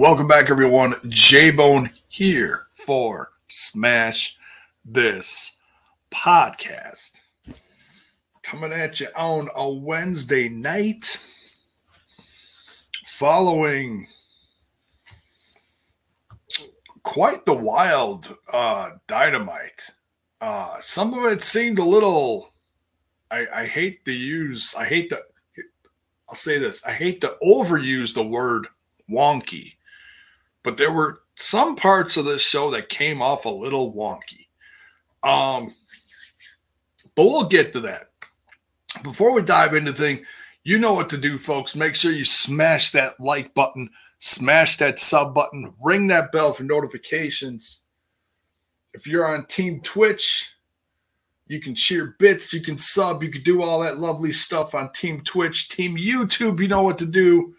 Welcome back, everyone. J Bone here for Smash This Podcast. Coming at you on a Wednesday night following quite the wild uh, dynamite. Uh, some of it seemed a little. I, I hate to use. I hate to. I'll say this. I hate to overuse the word wonky, but there were some parts of this show that came off a little wonky. Um, but we'll get to that. Before we dive into thing, you know what to do, folks. Make sure you smash that like button, smash that sub button, ring that bell for notifications. If you're on Team Twitch, you can cheer bits, you can sub, you can do all that lovely stuff on Team Twitch, Team YouTube. You know what to do.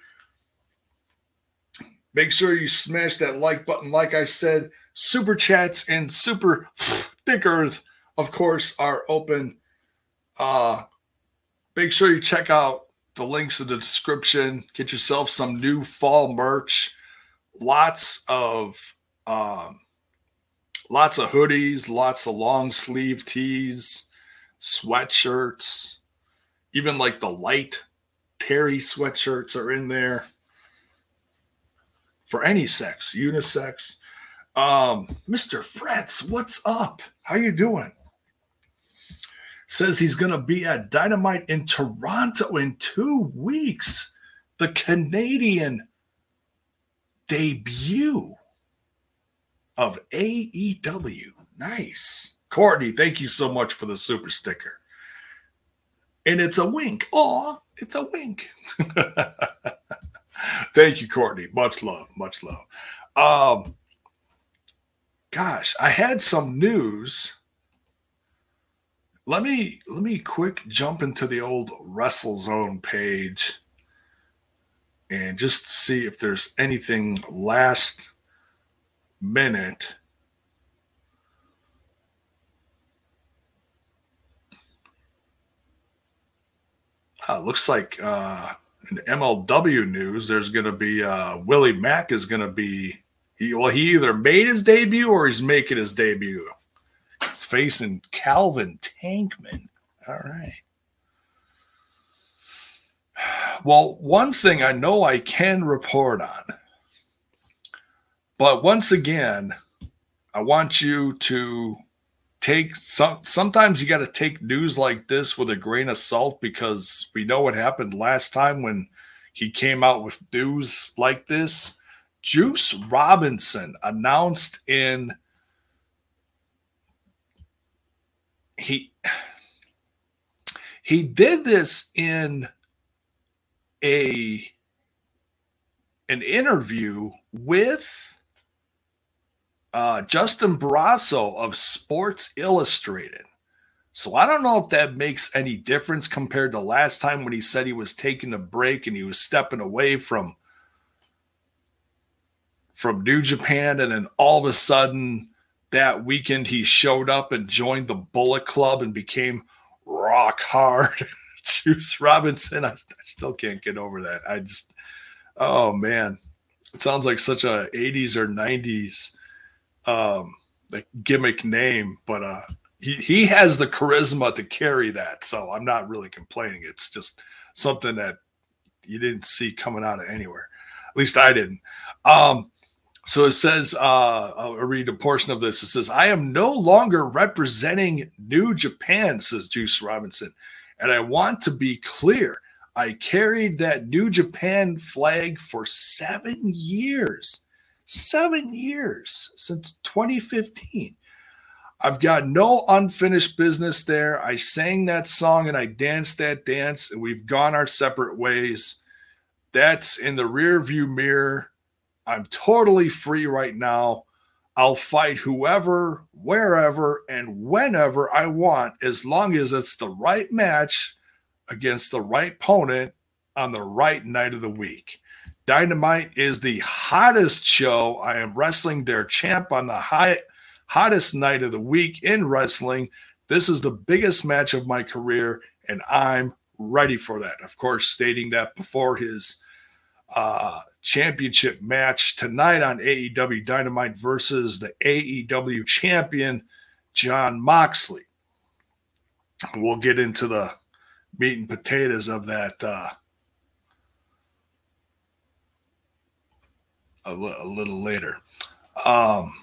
Make sure you smash that like button. Like I said, super chats and super stickers, of course, are open. Uh, make sure you check out the links in the description. Get yourself some new fall merch. Lots of um, lots of hoodies, lots of long sleeve tees, sweatshirts, even like the light Terry sweatshirts are in there for any sex, unisex. Um, Mr. Fretz, what's up? How you doing? Says he's going to be at Dynamite in Toronto in two weeks. The Canadian debut of AEW. Nice. Courtney, thank you so much for the super sticker. And it's a wink. Oh, it's a wink. Thank you, Courtney. Much love. Much love. Um, gosh, I had some news. Let me let me quick jump into the old WrestleZone page and just see if there's anything last minute. Uh, looks like uh, in MLW news, there's going to be uh, Willie Mack is going to be he well he either made his debut or he's making his debut. He's facing Calvin Tankman. All right. Well, one thing I know I can report on, but once again, I want you to take some sometimes you got to take news like this with a grain of salt because we know what happened last time when he came out with news like this. Juice robinson announced in he he did this in a an interview with uh, Justin Barrasso of Sports Illustrated. So I don't know if that makes any difference compared to last time when he said he was taking a break and he was stepping away from from New Japan and then all of a sudden that weekend he showed up and joined the Bullet Club and became rock hard. Juice Robinson, I, I still can't get over that. I just oh man. It sounds like such a 80s or 90s um, the gimmick name, but uh, he he has the charisma to carry that. So I'm not really complaining. It's just something that you didn't see coming out of anywhere. At least I didn't. Um, so it says, uh, I'll read a portion of this. It says, I am no longer representing New Japan, says Juice Robinson. And I want to be clear. I carried that New Japan flag for seven years seven years since 2015. I've got no unfinished business there. I sang that song and I danced that dance, and we've gone our separate ways. That's in the rear view mirror. I'm totally free right now. I'll fight whoever, wherever, and whenever I want, as long as it's the right match against the right opponent on the right night of the week. Dynamite is the hottest show. I am wrestling their champ on the high, hottest night of the week in wrestling. This is the biggest match of my career, and I'm ready for that. Of course, stating that before his uh, championship match tonight on AEW Dynamite versus the AEW champion, Jon Moxley. We'll get into the meat and potatoes of that uh, a, little later. Um,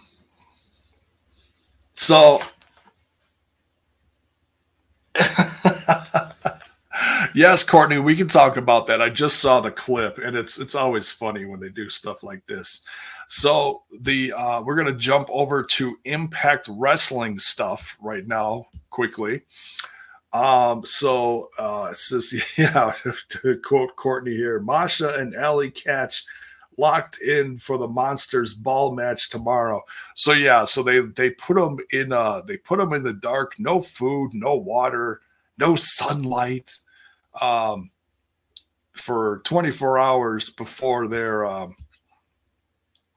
so, yes, Courtney, we can talk about that. I just saw the clip, and it's it's always funny when they do stuff like this. So the uh, we're gonna jump over to Impact Wrestling stuff right now quickly. Um, so uh, it says, yeah, to quote Courtney here, Masha and Allie Katch locked in for the Monsters Ball match tomorrow. So yeah, so they they put them in uh they put them in the dark, no food, no water, no sunlight, um, for 24 hours before their um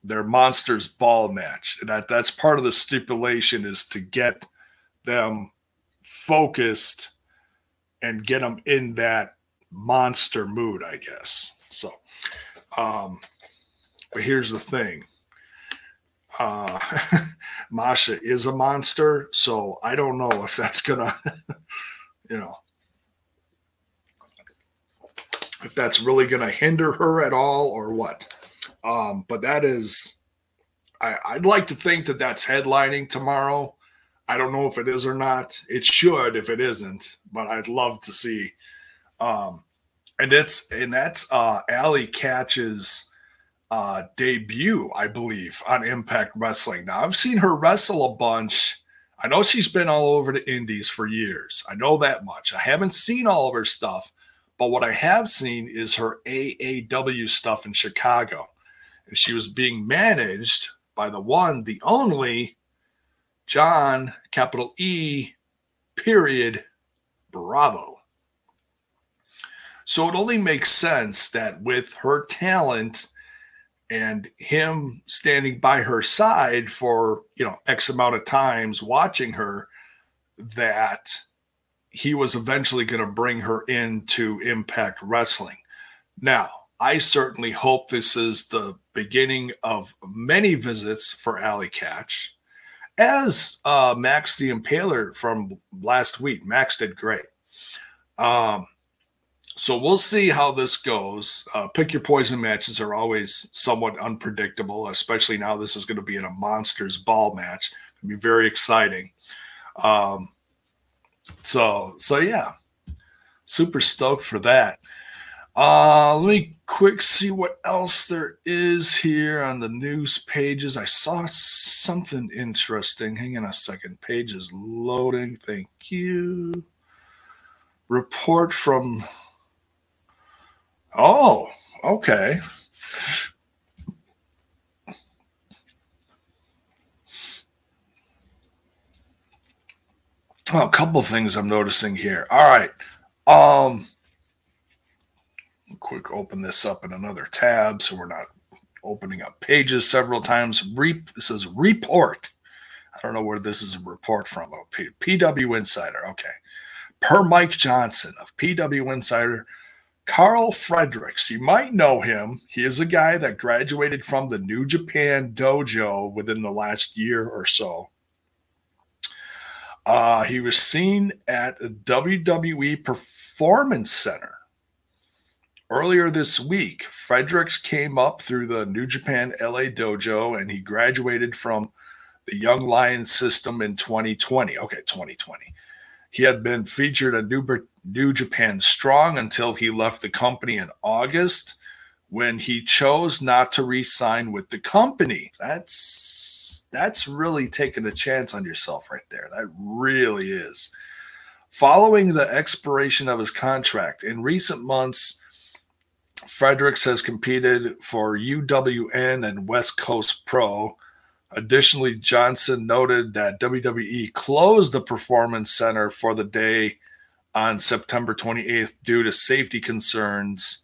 their Monsters Ball match. And that that's part of the stipulation is to get them focused and get them in that monster mood, I guess. So, um, but here's the thing. Uh, Masha is a monster, so I don't know if that's gonna, you know, if that's really gonna hinder her at all or what. Um, but that is, I, I'd like to think that that's headlining tomorrow. I don't know if it is or not. It should if it isn't, but I'd love to see. Um, and it's and that's uh Allie Katch's uh debut, I believe, on Impact Wrestling. Now I've seen her wrestle a bunch. I know she's been all over the indies for years. I know that much. I haven't seen all of her stuff, but what I have seen is her AAW stuff in Chicago. And she was being managed by the one, the only John, capital E, period, Bravo. So it only makes sense that with her talent and him standing by her side for, you know, X amount of times watching her, that he was eventually going to bring her into Impact Wrestling. Now, I certainly hope this is the beginning of many visits for Allie Katch as uh, Max the Impaler from last week. Max did great. Um, so we'll see how this goes. Uh, pick your poison matches are always somewhat unpredictable, especially now this is going to be in a monsters ball match. It'll be very exciting. Um, so so yeah, super stoked for that. Uh, let me quick see what else there is here on the news pages. I saw something interesting. Hang on a second. Page is loading. Thank you. Report from. Oh, okay. Oh, a couple things I'm noticing here. All right. Um, quick open this up in another tab so we're not opening up pages several times. Re- it says report. I don't know where this is a report from. Oh, P- PW Insider. Okay. Per Mike Johnson of PW Insider, Karl Fredericks. You might know him. He is a guy that graduated from the New Japan dojo within the last year or so. Uh, he was seen at WWE Performance Center Earlier this week, Fredericks came up through the New Japan LA dojo and he graduated from the Young Lions system in 2020. Okay, 2020. He had been featured at New, New Japan Strong until he left the company in August when he chose not to re-sign with the company. That's that's really taking a chance on yourself right there. That really is. Following the expiration of his contract in recent months, Fredericks has competed for UWN and West Coast Pro. Additionally, Johnson noted that WWE closed the Performance Center for the day on September 28th due to safety concerns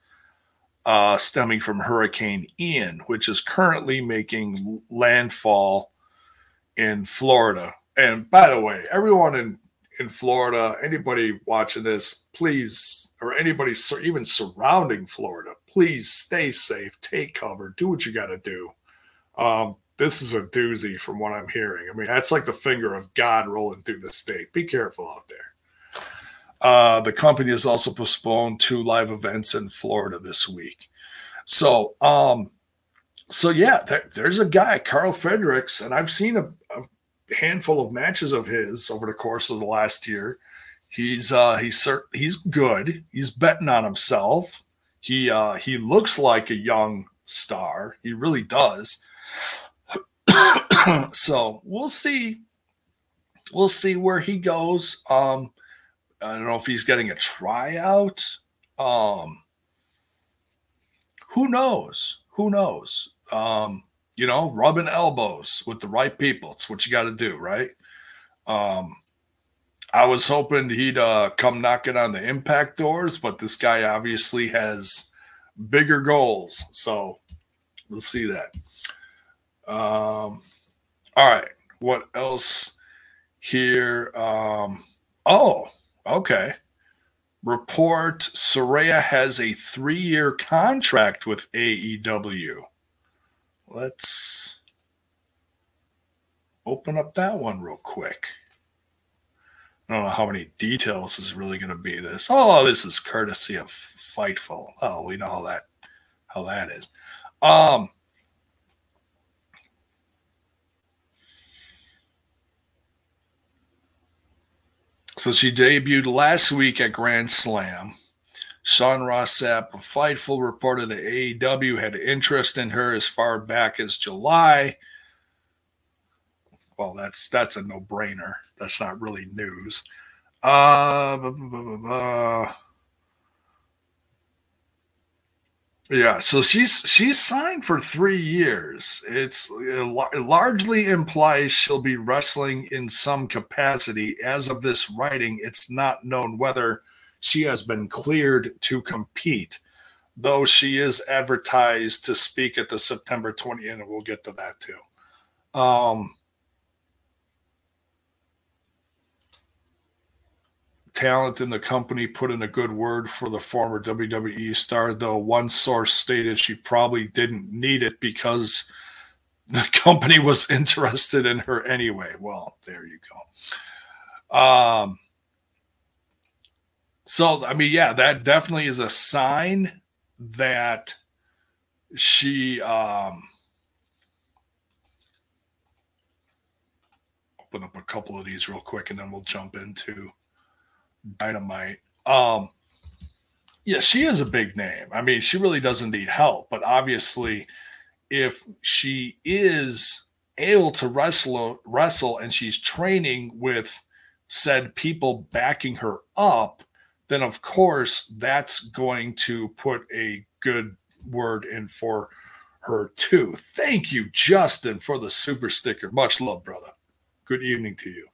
uh, stemming from Hurricane Ian, which is currently making landfall in Florida. And by the way, everyone in in Florida, anybody watching this, please, or anybody even surrounding Florida, please stay safe, take cover, do what you got to do. Um, this is a doozy from what I'm hearing. I mean, that's like the finger of God rolling through the state. Be careful out there. Uh, the company has also postponed two live events in Florida this week. So, um, so yeah, there, there's a guy, Karl Fredericks, and I've seen a, a, handful of matches of his over the course of the last year. He's uh, he's he's good. He's betting on himself. He uh, he looks like a young star. He really does. so we'll see. We'll see where he goes. Um, I don't know if he's getting a tryout. Um, who knows? Who knows? Um, you know, rubbing elbows with the right people. It's what you got to do, right? Um, I was hoping he'd uh, come knocking on the impact doors, but this guy obviously has bigger goals. So we'll see that. Um, all right. What else here? Um, oh, okay. Report Saraya has a three year contract with AEW. Let's open up that one real quick. I don't know how many details is really going to be this. Oh, this is courtesy of Fightful. Oh, we know how that how that is. Um So she debuted last week at Grand Slam. Sean Ross Sapp of Fightful reported that AEW had interest in her as far back as July. Well, that's that's a no-brainer. That's not really news. Uh, blah, blah, blah, yeah, so she's she's signed for three years. It's it largely implies she'll be wrestling in some capacity. As of this writing, it's not known whether she has been cleared to compete, though she is advertised to speak at the September 20th, and we'll get to that too. Um, talent in the company put in a good word for the former WWE star, though one source stated she probably didn't need it because the company was interested in her anyway. Well, there you go. Um, so I mean, yeah, that definitely is a sign that she um open up a couple of these real quick and then we'll jump into dynamite. Um yeah, she is a big name. I mean, she really doesn't need help, but obviously if she is able to wrestle wrestle and she's training with said people backing her up then of course that's going to put a good word in for her too. Thank you, Justin, for the super sticker. Much love, brother. Good evening to you.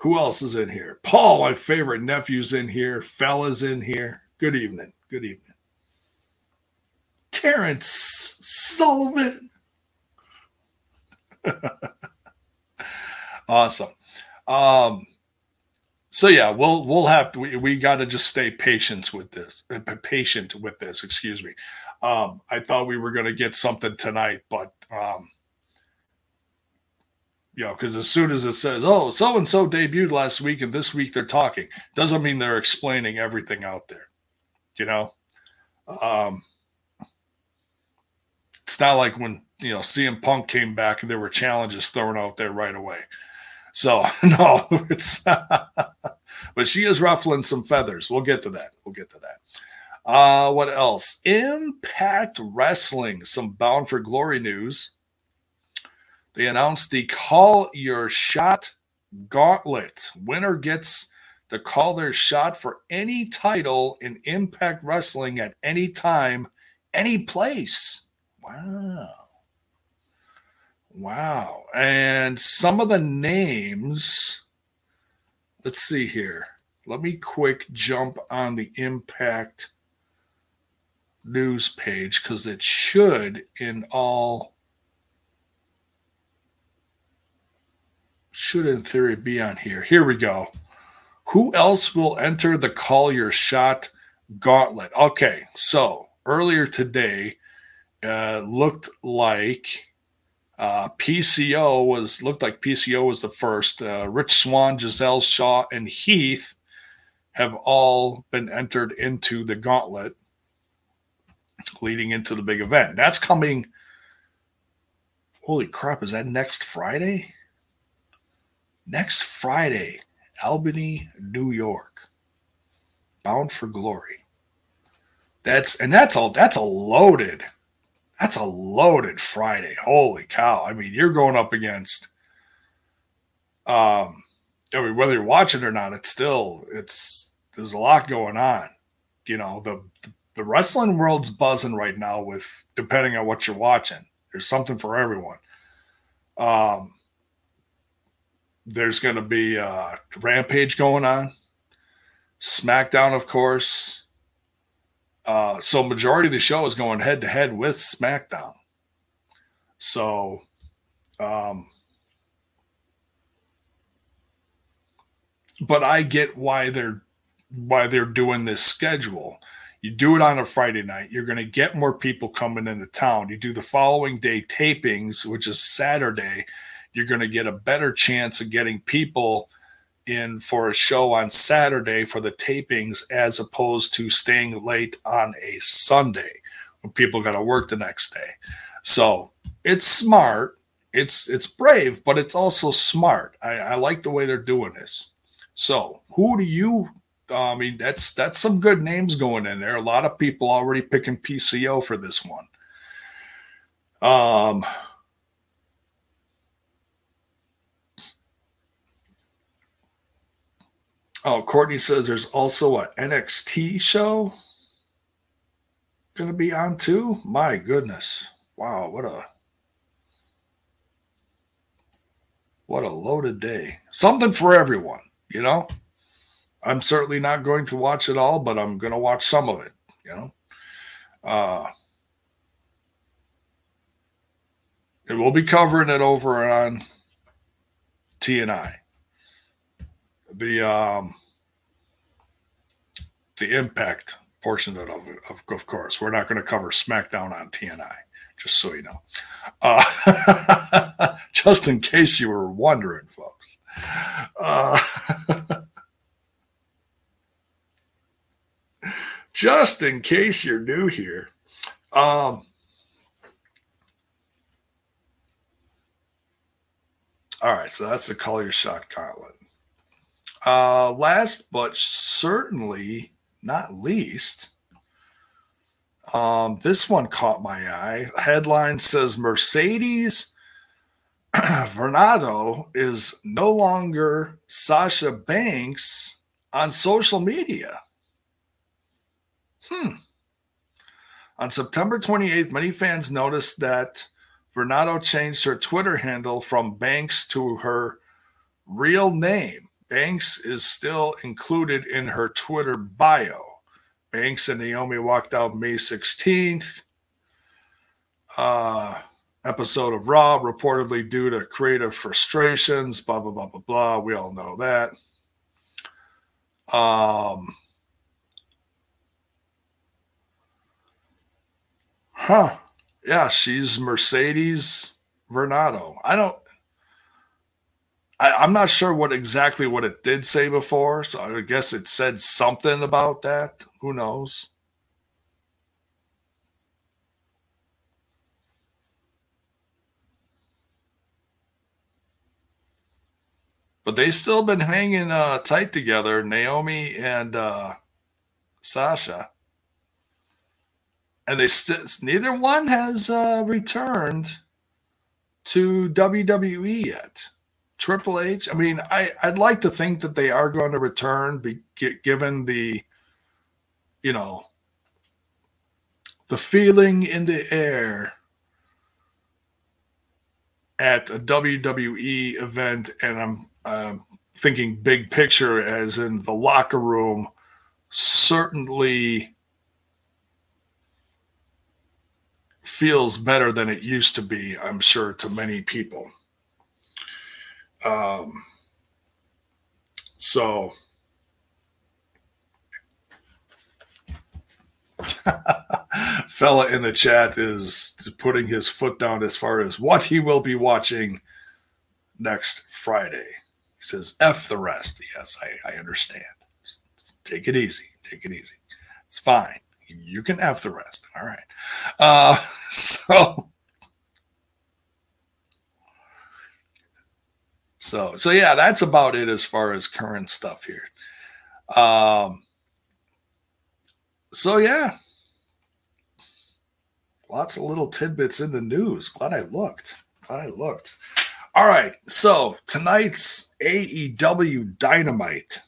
Who else is in here? Paul, my favorite nephew's in here. Fella's in here. Good evening. Good evening. Terrence Sullivan. awesome. Um, so yeah, we'll we'll have to we, we got to just stay patient with this. Uh, patient with this, excuse me. Um, I thought we were going to get something tonight, but um, you know, because as soon as it says, "Oh, so and so debuted last week, and this week they're talking," doesn't mean they're explaining everything out there. You know, um, it's not like when you know CM Punk came back and there were challenges thrown out there right away. So no, it's but she is ruffling some feathers. We'll get to that. We'll get to that. Uh, what else? Impact Wrestling, some Bound for Glory news. They announced the Call Your Shot Gauntlet. Winner gets to call their shot for any title in Impact Wrestling at any time, any place. Wow. Wow. And some of the names, let's see here. Let me quick jump on the Impact news page because it should, in all, should in theory be on here. Here we go. Who else will enter the Call Your Shot Gauntlet. Okay, so earlier today, uh, looked like uh, PCO was looked like PCO was the first. Uh, Rich Swann, Giselle Shaw, and Heath have all been entered into the gauntlet leading into the big event. That's coming. Holy crap! Is that next Friday? Next Friday, Albany, New York. Bound for Glory. That's and that's all. That's a loaded that's a loaded Friday. Holy cow. I mean, you're going up against um I mean whether you're watching or not, it's still it's there's a lot going on. You know, the the wrestling world's buzzing right now with depending on what you're watching. There's something for everyone. Um there's going to be uh Rampage going on. SmackDown, of course. Uh, so majority of the show is going head to head with SmackDown. So, um, but I get why they're why they're doing this schedule. You do it on a Friday night, you're going to get more people coming into town. You do the following day tapings, which is Saturday, you're going to get a better chance of getting people in for a show on Saturday for the tapings as opposed to staying late on a Sunday when people got to work the next day. So it's smart. It's it's brave, but it's also smart. I, I like the way they're doing this. So who do you I mean, that's that's some good names going in there. A lot of people already picking PCO for this one. Um, Oh, Courtney says there's also a NXT show going to be on too. My goodness. Wow, what a what a loaded day. Something for everyone, you know? I'm certainly not going to watch it all, but I'm going to watch some of it, you know? Uh and we'll be covering it over on TNI the um, the impact portion of it, of, of course. We're not going to cover SmackDown on TNI, just so you know. Uh, just in case you were wondering, folks. Uh, just in case you're new here. Um, all right, so that's the call your shot gauntlet. Uh, last but certainly not least, um, this one caught my eye. Headline says Mercedes Varnado is no longer Sasha Banks on social media. Hmm. On September 28th, many fans noticed that Varnado changed her Twitter handle from Banks to her real name. Banks is still included in her Twitter bio. Banks and Naomi walked out May 16th. Uh, episode of Raw, reportedly due to creative frustrations, blah, blah, blah, blah, blah. We all know that. Um, huh. Yeah, she's Mercedes Varnado. I don't I, am not sure what exactly what it did say before, so I guess it said something about that. Who knows? But they've still been hanging uh, tight together, Naomi and uh, Sasha, and they st- neither one has uh, returned to WWE yet. Triple H. I mean, I I'd like to think that they are going to return, be, given the, you know, the feeling in the air at a WWE event, and I'm thinking big picture, as in the locker room, certainly feels better than it used to be. I'm sure to many people. Um, so fella in the chat is putting his foot down as far as what he will be watching next Friday. He says, F the rest. Yes, I, I understand. Take it easy. Take it easy. It's fine. You can F the rest. All right. Uh, so, so, so yeah, that's about it as far as current stuff here. Um, so yeah, lots of little tidbits in the news. Glad I looked. Glad I looked. All right, so tonight's AEW Dynamite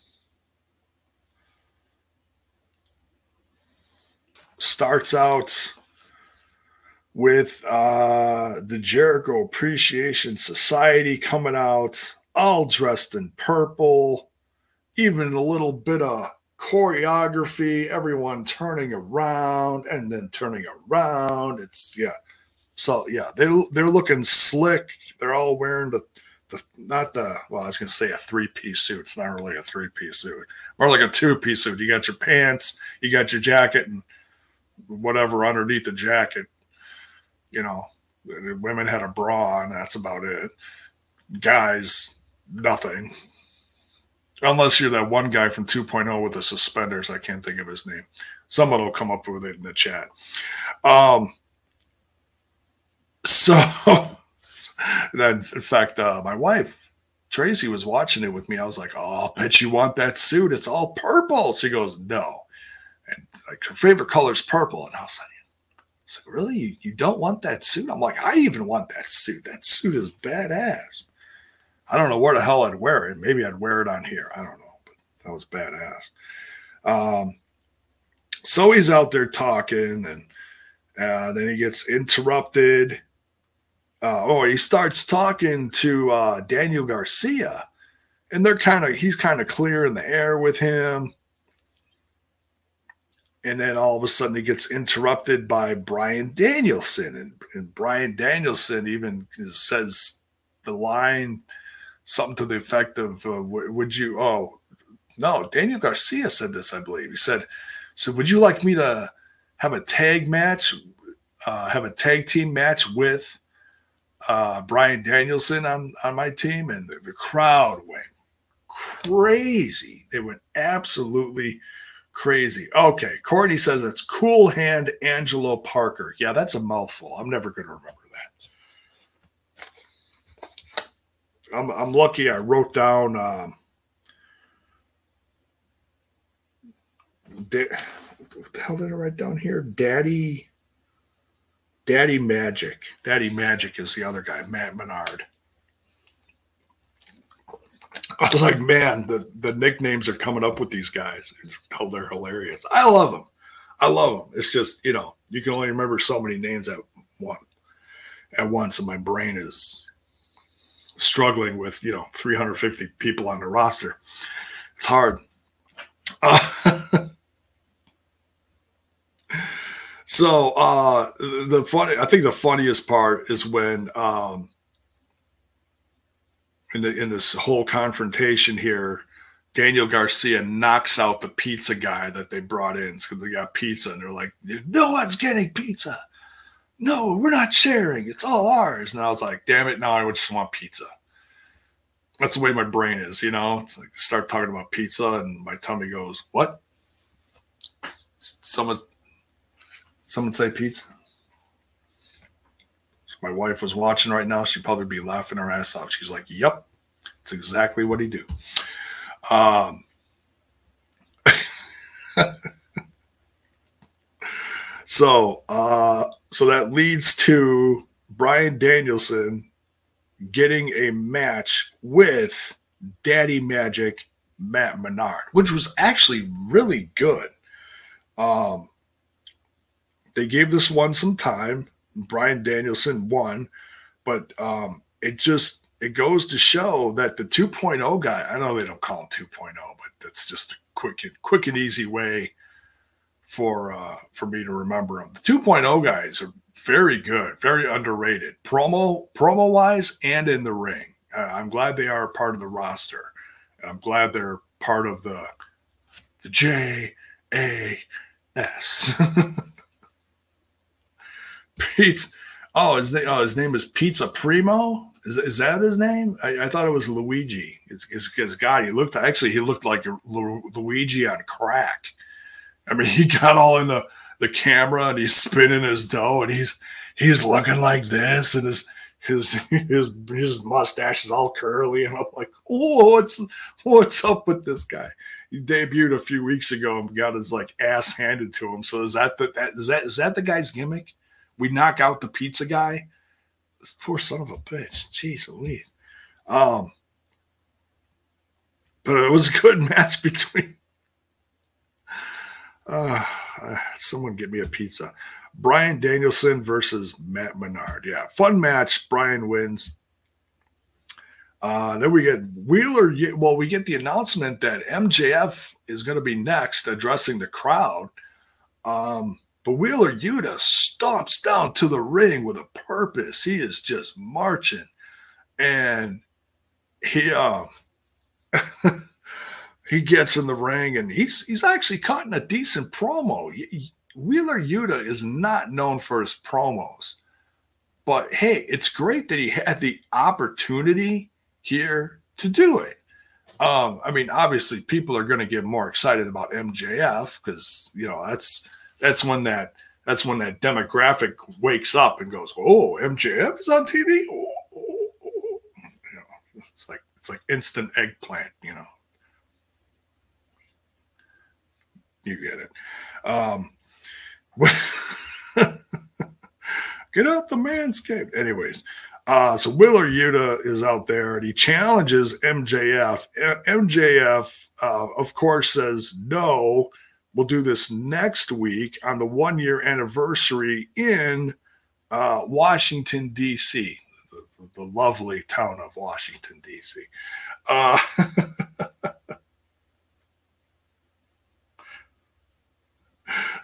starts out with uh, the Jericho Appreciation Society coming out, all dressed in purple, even a little bit of choreography, everyone turning around and then turning around. It's yeah. So yeah, they they're looking slick. They're all wearing the the not the well, I was gonna say a three piece suit. It's not really a three piece suit, more like a two piece suit. You got your pants, you got your jacket, and whatever underneath the jacket. You know, women had a bra, and that's about it. Guys, nothing unless you're that one guy from 2.0 with the suspenders. I can't think of his name. Someone will come up with it in the chat. Um, so, then, in fact, uh, my wife Tracy was watching it with me. I was like, "Oh, I bet you want that suit. It's all purple." She goes, "No," and like her favorite color is purple. And I was like, I was like "Really? You, you don't want that suit?" I'm like, "I even want that suit. That suit is badass." I don't know where the hell I'd wear it. Maybe I'd wear it on here. I don't know, but that was badass. Um, so he's out there talking, and uh, then he gets interrupted. Uh, oh, he starts talking to uh, Daniel Garcia, and they're kind of he's kind of clear in the air with him. And then all of a sudden he gets interrupted by Bryan Danielson, and, and Bryan Danielson even says the line something to the effect of, uh, "Would you?" Oh, no, Daniel Garcia said this, I believe. He said, "So would you like me to have a tag match, uh, have a tag team match with uh, Bryan Danielson on on my team?" And the, the crowd went crazy. They went absolutely crazy. Okay, Courtney says it's Cool Hand Angelo Parker. Yeah, that's a mouthful. I'm never going to remember that. I'm, I'm lucky I wrote down um, da- what the hell did I write down here? Daddy Daddy Magic. Daddy Magic is the other guy, Matt Menard. I was like, man, the, the nicknames are coming up with these guys. Oh, they're hilarious. I love them. I love them. It's just, you know, you can only remember so many names at one at once, and my brain is struggling with you know 350 people on the roster. It's hard. Uh, so uh, the funny, I think the funniest part is when um, in the in this whole confrontation here, Daniel Garcia knocks out the pizza guy that they brought in because they got pizza and they're like, no one's getting pizza no, we're not sharing. It's all ours. And I was like, damn it, now I just want pizza. That's the way my brain is, you know. It's like start talking about pizza and my tummy goes, What? Someone's someone say pizza. My wife was watching right now, she'd probably be laughing her ass off. She's like, Yep, it's exactly what he do. Um so uh so that leads to Bryan Danielson getting a match with Daddy Magic Matt Menard, which was actually really good. Um, they gave this one some time. Bryan Danielson won, but um, it just it goes to show that the 2.0 guy. I know they don't call him 2.0, but that's just a quick, and quick and easy way for uh, for me to remember him. The 2.0 guys are very good, very underrated, promo promo wise and in the ring. Uh, I'm glad they are part of the roster. I'm glad they're part of the the J A S. Pizza. Oh, his name. Oh, his name is Pizza Primo. Is, is that his name? I, I thought it was Luigi. His, his. He looked actually. He looked like Luigi on crack. I mean, he got all in the the camera and he's spinning his dough and he's he's looking like this and his his his his mustache is all curly and I'm like, oh, what's what's up with this guy? He debuted a few weeks ago and got his like ass handed to him. So is that the, that is that is that the guy's gimmick? We knock out the pizza guy. This poor son of a bitch. Jeez Louise. Um, but it was a good match between. Uh, uh, someone get me a pizza. Bryan Danielson versus Matt Menard. Yeah, fun match. Bryan wins. Uh, then we get Wheeler. Well, we get the announcement that MJF is going to be next addressing the crowd. Um, but Wheeler Yuta stomps down to the ring with a purpose. He is just marching. And he um he gets in the ring and he's he's actually cutting a decent promo. Wheeler Yuta is not known for his promos, but hey, it's great that he had the opportunity here to do it. Um, I mean, obviously, people are going to get more excited about MJF because you know that's that's when that that's when that demographic wakes up and goes, "Oh, MJF is on TV." Oh, oh, oh. You know, it's like it's like instant eggplant, you know. you get it. Um, get out the manscaped. Anyways, uh, so Wheeler Yuta is out there and he challenges MJF. MJF, uh, of course, says no. We'll do this next week on the one year anniversary in uh, Washington, D.C., the, the, lovely town of Washington, D.C. Uh,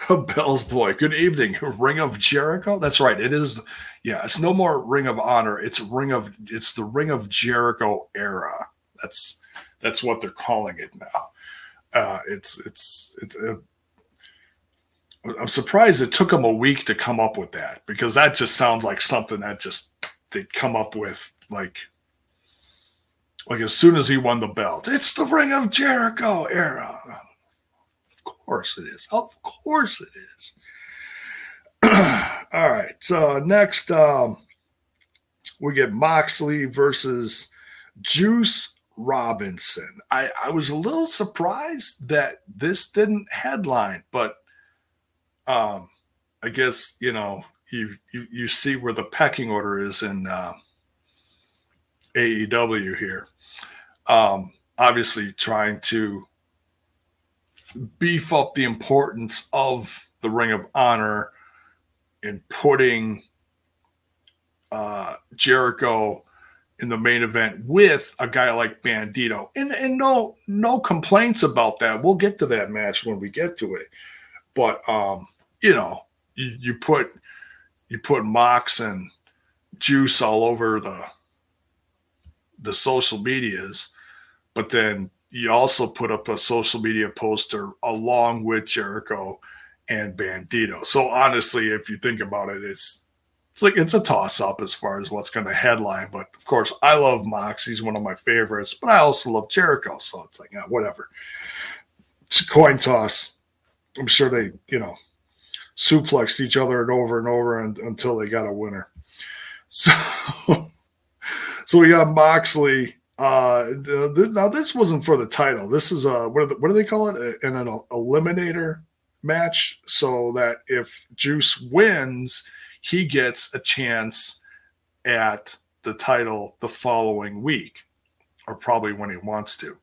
Bell's boy. Good evening. Ring of Jericho. That's right. It is. Yeah, it's no more Ring of Honor. It's Ring of. It's the Ring of Jericho era. That's that's what they're calling it now. Uh, it's it's it's. Uh, I'm surprised it took them a week to come up with that because that just sounds like something that just they'd come up with like like as soon as he won the belt. It's the Ring of Jericho era Of course it is. Of course it is. All right. So next, um, we get Moxley versus Juice Robinson. I, I was a little surprised that this didn't headline, but um, I guess you know you you, you see where the pecking order is in uh, AEW here. Um, obviously, trying to beef up the importance of the Ring of Honor in putting uh, Jericho in the main event with a guy like Bandito. And, and no no complaints about that. We'll get to that match when we get to it. But um, you know, you, you put you put Mox and Juice all over the the social medias, but then you also put up a social media poster along with Jericho and Bandito. So honestly, if you think about it, it's it's like it's a toss up as far as what's going to headline. But of course, I love Mox; he's one of my favorites. But I also love Jericho, so it's like whatever. It's a coin toss. I'm sure they, you know, suplexed each other and over and over and, until they got a winner. So, so we got Moxley uh, th- now this wasn't for the title. This is a what, the, what do they call it? In an eliminator match, so that if Juice wins, he gets a chance at the title the following week, or probably when he wants to.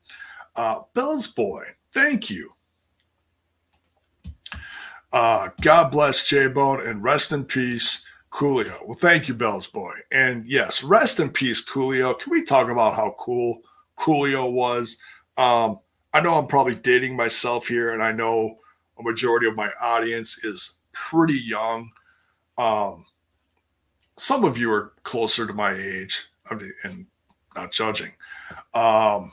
Uh, Bell's boy, thank you. Uh, God bless J Bone and rest in peace Coolio. Well, thank you, Bell's boy. And yes, rest in peace, Coolio. Can we talk about how cool Coolio was? Um, I know I'm probably dating myself here, and I know a majority of my audience is pretty young. Um, some of you are closer to my age, I mean, and not judging. Um,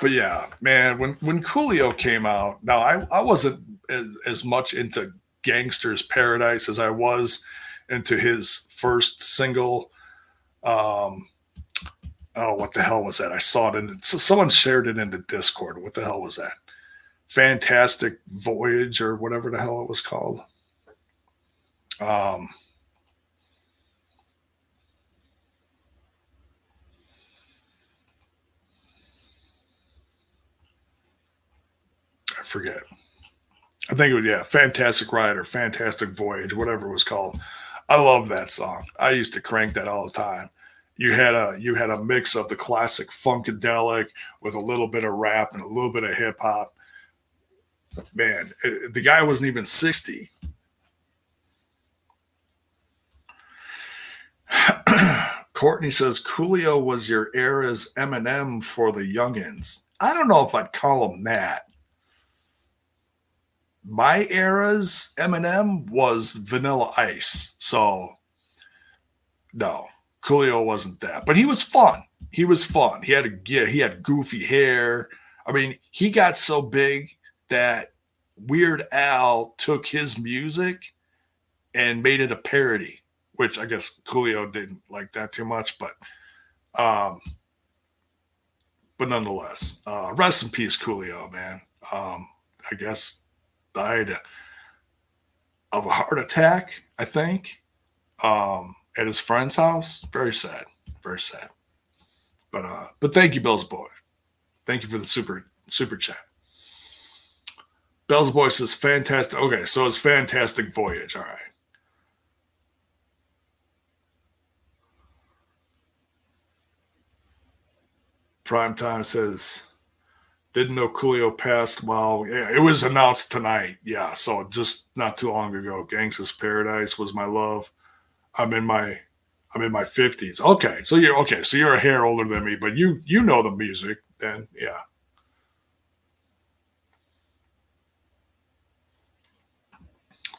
but yeah, man, when when Coolio came out, now I, I wasn't as, as much into Gangsta's Paradise as I was into his first single. Um, oh, what the hell was that? I saw it and so someone shared it into Discord. What the hell was that? Fantastic Voyage or whatever the hell it was called. Um, I forget. I think it was yeah, Fantastic Ride or Fantastic Voyage, whatever it was called. I love that song. I used to crank that all the time. You had a you had a mix of the classic funkadelic with a little bit of rap and a little bit of hip hop. Man, it, the guy wasn't even 60. Courtney says Coolio was your era's Eminem for the youngins. I don't know if I'd call him that my era's Eminem was Vanilla Ice. So no, Coolio wasn't that, but he was fun. He was fun. He had a yeah, he had goofy hair. I mean, he got so big that Weird Al took his music and made it a parody, which I guess Coolio didn't like that too much, but um but nonetheless, uh rest in peace, Coolio, man. Um, I guess died of a heart attack, I think, um, at his friend's house. Very sad. Very sad. But uh, but thank you, Bell's Boy. Thank you for the super super chat. Bell's Boy says fantastic. Okay, so it's fantastic voyage. All right. Prime time says didn't know Coolio passed. Well, yeah, it was announced tonight. Yeah, so just not too long ago. Gangsta's Paradise was my love. I'm in my I'm in my fifties. Okay, so you're okay. So you're a hair older than me, but you you know the music. Then yeah.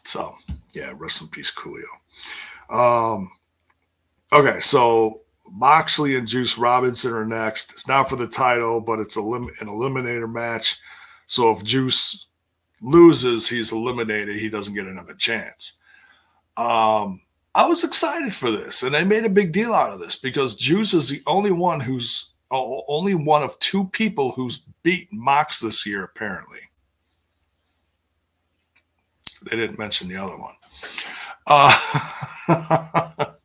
So yeah, rest in peace, Coolio. Um, okay, so Moxley and Juice Robinson are next. It's not for the title, but it's lim- an eliminator match. So if Juice loses, he's eliminated. He doesn't get another chance. Um, I was excited for this, and they made a big deal out of this because Juice is the only one who's only one of two people who's beat Mox this year, apparently. They didn't mention the other one. Uh,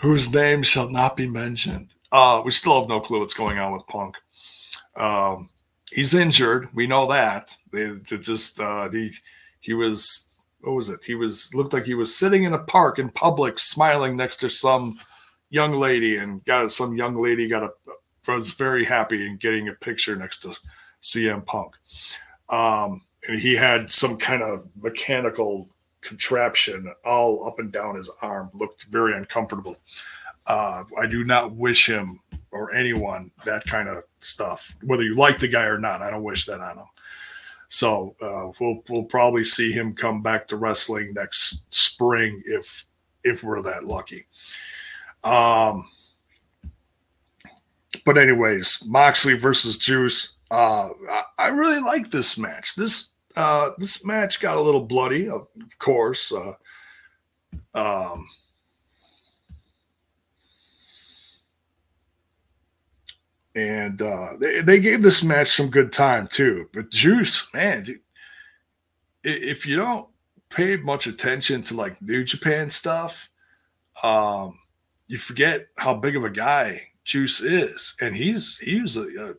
whose name shall not be mentioned. Uh, we still have no clue what's going on with Punk. Um, he's injured. We know that. They, they just uh, he he was what was it? He was looked like he was sitting in a park in public, smiling next to some young lady, and got some young lady got a was very happy in getting a picture next to CM Punk. Um, and he had some kind of mechanical contraption all up and down his arm. Looked very uncomfortable. Uh, I do not wish him or anyone that kind of stuff, whether you like the guy or not. I don't wish that on him. So uh, we'll we'll probably see him come back to wrestling next spring if if we're that lucky. Um, but anyways, Moxley versus Juice. Uh, I, I really like this match. This uh, this match got a little bloody, of course. Uh, um, and uh, they, they gave this match some good time too. But Juice, man, if you don't pay much attention to like New Japan stuff, um, you forget how big of a guy Juice is, and he's he's a, a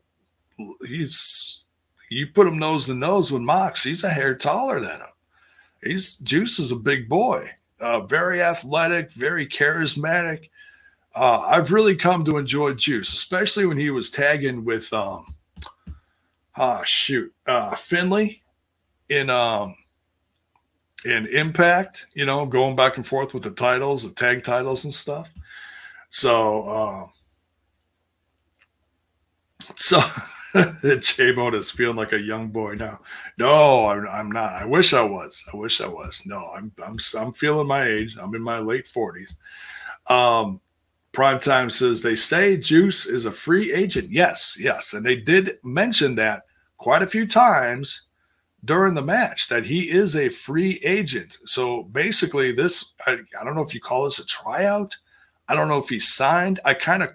he's you put him nose to nose with Mox, he's a hair taller than him. He's Juice is a big boy, uh, very athletic, very charismatic. Uh, I've really come to enjoy Juice, especially when he was tagging with um, ah shoot, uh, Finlay in um in Impact. You know, going back and forth with the titles, the tag titles and stuff. So, uh, so J-Bone is feeling like a young boy now. No, I'm, I'm, not. I wish I was. I wish I was. No, I'm, I'm, I'm feeling my age. I'm in my late 40s. Um, Primetime says they say Juice is a free agent. Yes, yes. And they did mention that quite a few times during the match that he is a free agent. So basically, this I, I don't know if you call this a tryout. I don't know if he signed. I kind of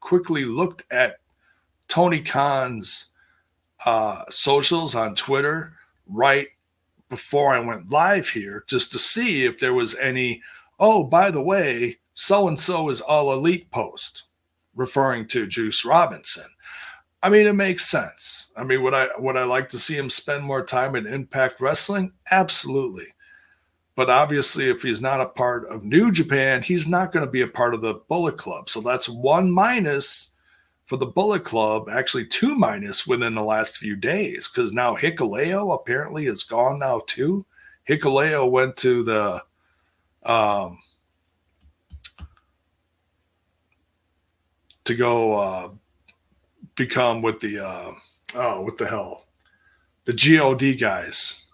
quickly looked at Tony Khan's uh, socials on Twitter right before I went live here just to see if there was any, oh, by the way, so and so is all elite post referring to Juice Robinson. I mean, it makes sense. I mean, would I would I like to see him spend more time in Impact Wrestling? Absolutely. But obviously, if he's not a part of New Japan, he's not going to be a part of the Bullet Club. So that's one minus for the Bullet Club, actually two minus within the last few days, because now Hikuleo apparently is gone now too. Hikuleo went to the um, to go uh, become with the uh, oh what the hell? The god guys.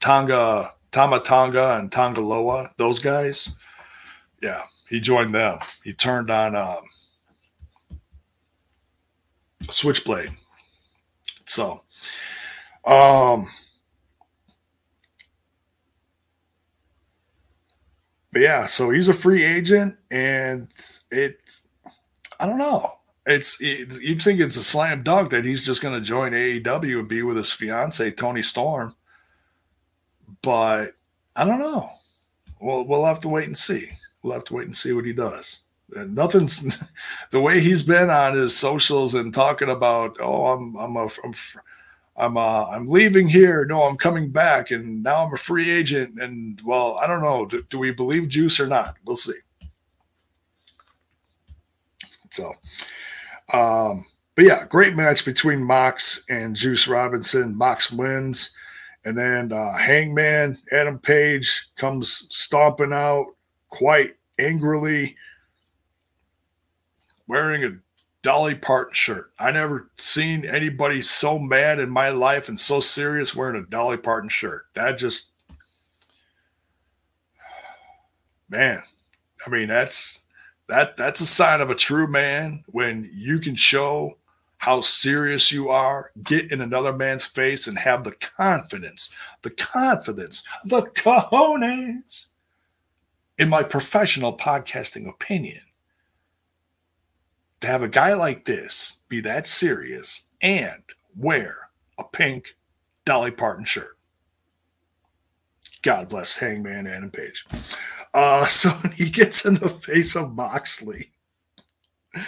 Tonga tama tonga and tongaloa those guys. Yeah he joined them. He turned on um, switchblade so um but yeah so he's a free agent and it's i don't know it's it, you think it's a slam dunk that he's just going to join AEW and be with his fiance Toni Storm, but I don't know. Well, we'll have to wait and see. We'll have to wait and see what he does. And nothing's the way he's been on his socials and talking about. Oh, I'm I'm a I'm I'm uh, I'm leaving here. No, I'm coming back, and now I'm a free agent. And well, I don't know. Do, do we believe Juice or not? We'll see. So, um, but yeah, great match between Mox and Juice Robinson. Mox wins. And then uh, Hangman Adam Page comes stomping out quite angrily, wearing a Dolly Parton shirt. I never seen anybody so mad in my life and so serious wearing a Dolly Parton shirt. That just, man, I mean, that's that that's a sign of a true man when you can show how serious you are, get in another man's face and have the confidence, the confidence, the cojones, in my professional podcasting opinion, to have a guy like this be that serious and wear a pink Dolly Parton shirt. God bless Hangman Adam Page. Uh, so he gets in the face of Moxley.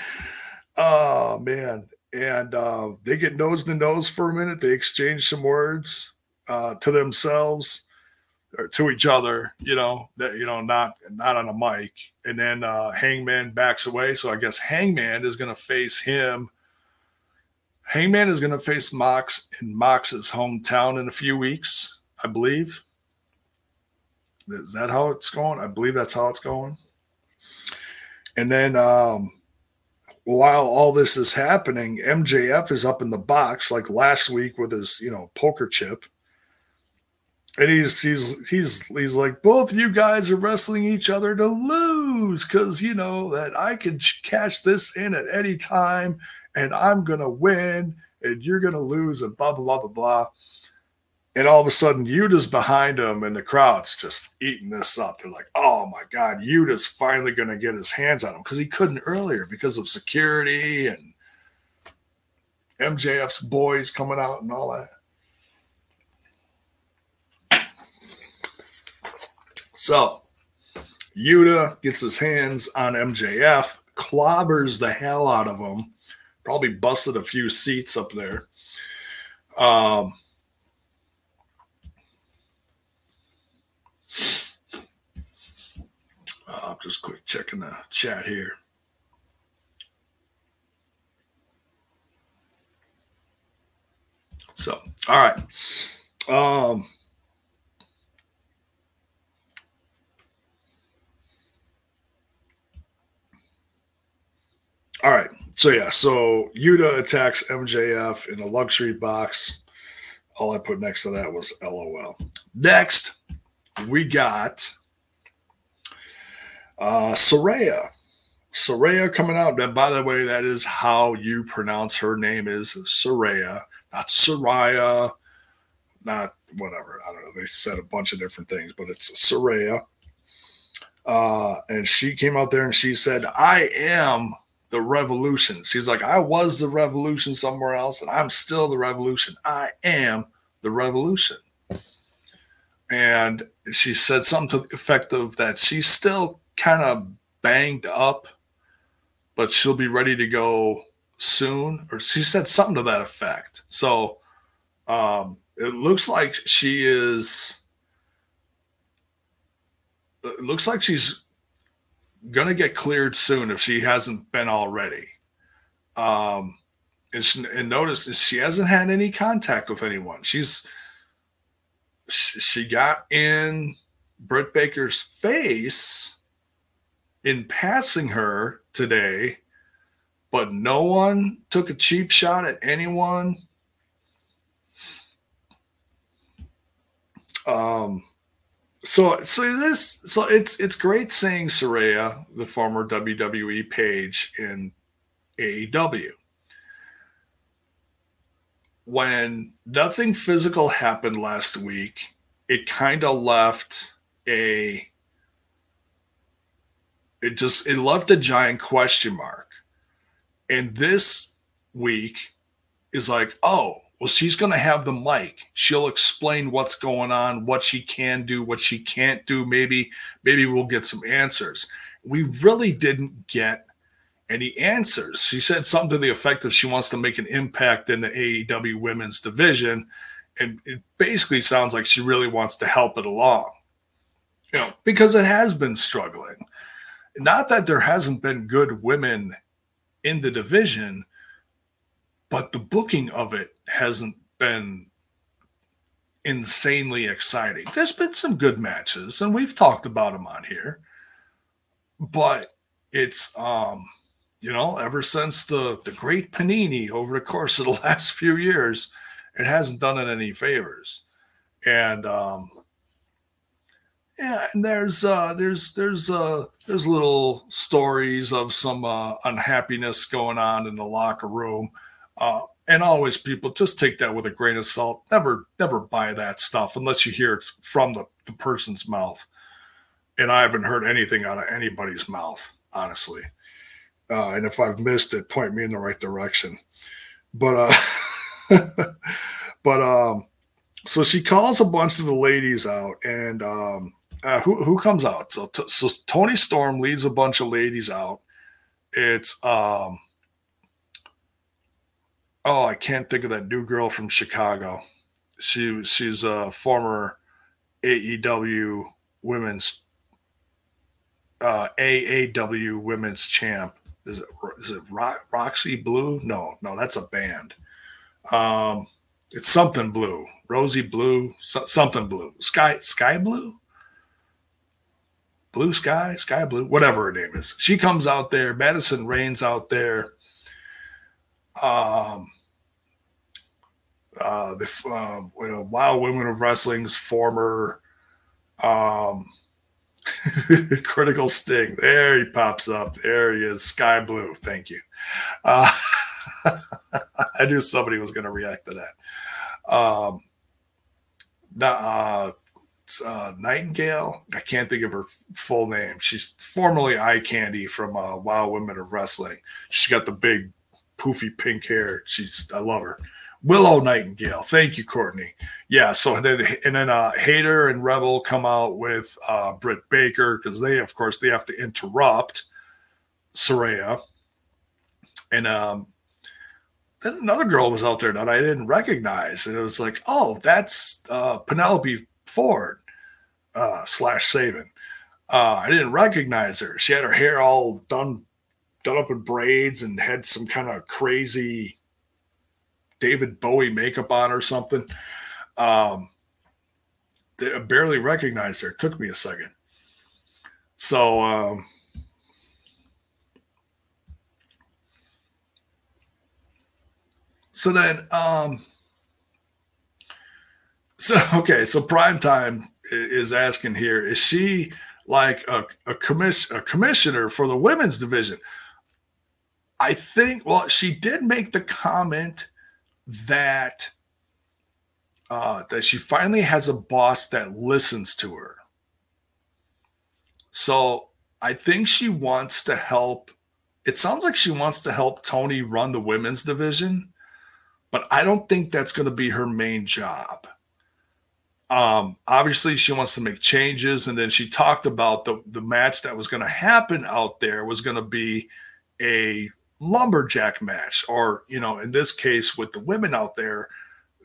Oh man. And uh, they get nose to nose for a minute. They exchange some words uh, to themselves to each other, you know, that you know, not not on a mic. And then uh, Hangman backs away. So I guess Hangman is gonna face him. Hangman is gonna face Mox in Mox's hometown in a few weeks, I believe. Is that how it's going? I believe that's how it's going. And then um, while all this is happening, MJF is up in the box like last week with his, you know, poker chip. And he's he's he's he's like, both you guys are wrestling each other to lose because you know that I can catch this in at any time and I'm gonna win and you're gonna lose and blah blah blah blah blah. And all of a sudden, Yuta's behind him, and the crowd's just eating this up. They're like, "Oh my God, Yuta's finally to get his hands on him because he couldn't earlier because of security and MJF's boys coming out and all that." So, Yuta gets his hands on MJF, clobbers the hell out of him, probably busted a few seats up there. Um, Uh, just quick checking the chat here. So, all right. Um, all right. So, yeah. So, Yuta attacks MJF in a luxury box. All I put next to that was LOL. Next, we got uh, Saraya. Saraya coming out. And by the way, that is how you pronounce her name is Saraya, not Saraya, not whatever. I don't know. They said a bunch of different things, but it's Saraya. Uh, and she came out there and she said, I am the revolution. She's like, I was the revolution somewhere else, and I'm still the revolution. I am the revolution. And she said something to the effect of that she's still kind of banged up, but she'll be ready to go soon. Or she said something to that effect. So um, it looks like she is. It looks like she's gonna get cleared soon if she hasn't been already. Um, and, she, and notice she hasn't had any contact with anyone. She's she got in Britt Baker's face in passing her today, but no one took a cheap shot at anyone. Um, so so this so it's it's great seeing Saraya, the former WWE Paige in AEW. When nothing physical happened last week, it kind of left a it just it left a giant question mark. And this week is like, oh, well, she's going to have the mic. She'll explain what's going on, what she can do, what she can't do. Maybe, maybe we'll get some answers. We really didn't get any answers. She said something to the effect of she wants to make an impact in the AEW women's division. And it basically sounds like she really wants to help it along, you know, because it has been struggling. Not that there hasn't been good women in the division, but the booking of it hasn't been insanely exciting. There's been some good matches, and we've talked about them on here, but it's um, you know, ever since the the great Panini over the course of the last few years, it hasn't done it any favors, and um, yeah, and there's uh, there's there's uh, there's little stories of some uh, unhappiness going on in the locker room uh, and always people just take that with a grain of salt. Never, never buy that stuff unless you hear it from the, the person's mouth. And I haven't heard anything out of anybody's mouth, honestly. Uh, and if I've missed it, point me in the right direction. But uh but um so she calls a bunch of the ladies out and um uh, who who comes out? So t- so Toni Storm leads a bunch of ladies out. It's um oh, I can't think of that new girl from Chicago. She she's a former AEW women's uh, AAW women's champ. Is it is it Roxy Blue? No, no, that's a band. Um, it's something blue, Rosy Blue, so, something blue, Sky Sky Blue, Blue Sky, Sky Blue, whatever her name is. She comes out there. Madison Rayne's out there um, uh, the uh, Wild Women of Wrestling's former um, critical sting. There he pops up. There he is, sky blue. Thank you. Uh, I knew somebody was going to react to that. Um, the, uh, uh, Nightingale. I can't think of her full name. She's formerly Eye Candy from uh, Wild Women of Wrestling. She's got the big poofy pink hair. She's I love her. Willow Nightingale. Thank you, Courtney. Yeah. So then and then uh Hayter and Rebel come out with uh Britt Baker because they of course they have to interrupt Saraya. And um then another girl was out there that I didn't recognize. And it was like, oh, that's uh Penelope Ford uh slash Sabian. Uh, I didn't recognize her. She had her hair all done done up in braids and had some kind of crazy David Bowie makeup on or something. Um, barely recognized her. It took me a second. So, um, so then, um, so okay, so prime time is asking here: Is she like a, a commission a commissioner for the women's division? I think, well, she did make the comment that uh, that she finally has a boss that listens to her. So I think she wants to help. It sounds like she wants to help Tony run the women's division, but I don't think that's going to be her main job. Um, obviously, she wants to make changes, and then she talked about the the match that was going to happen out there was going to be a lumberjack match, or you know, in this case, with the women out there,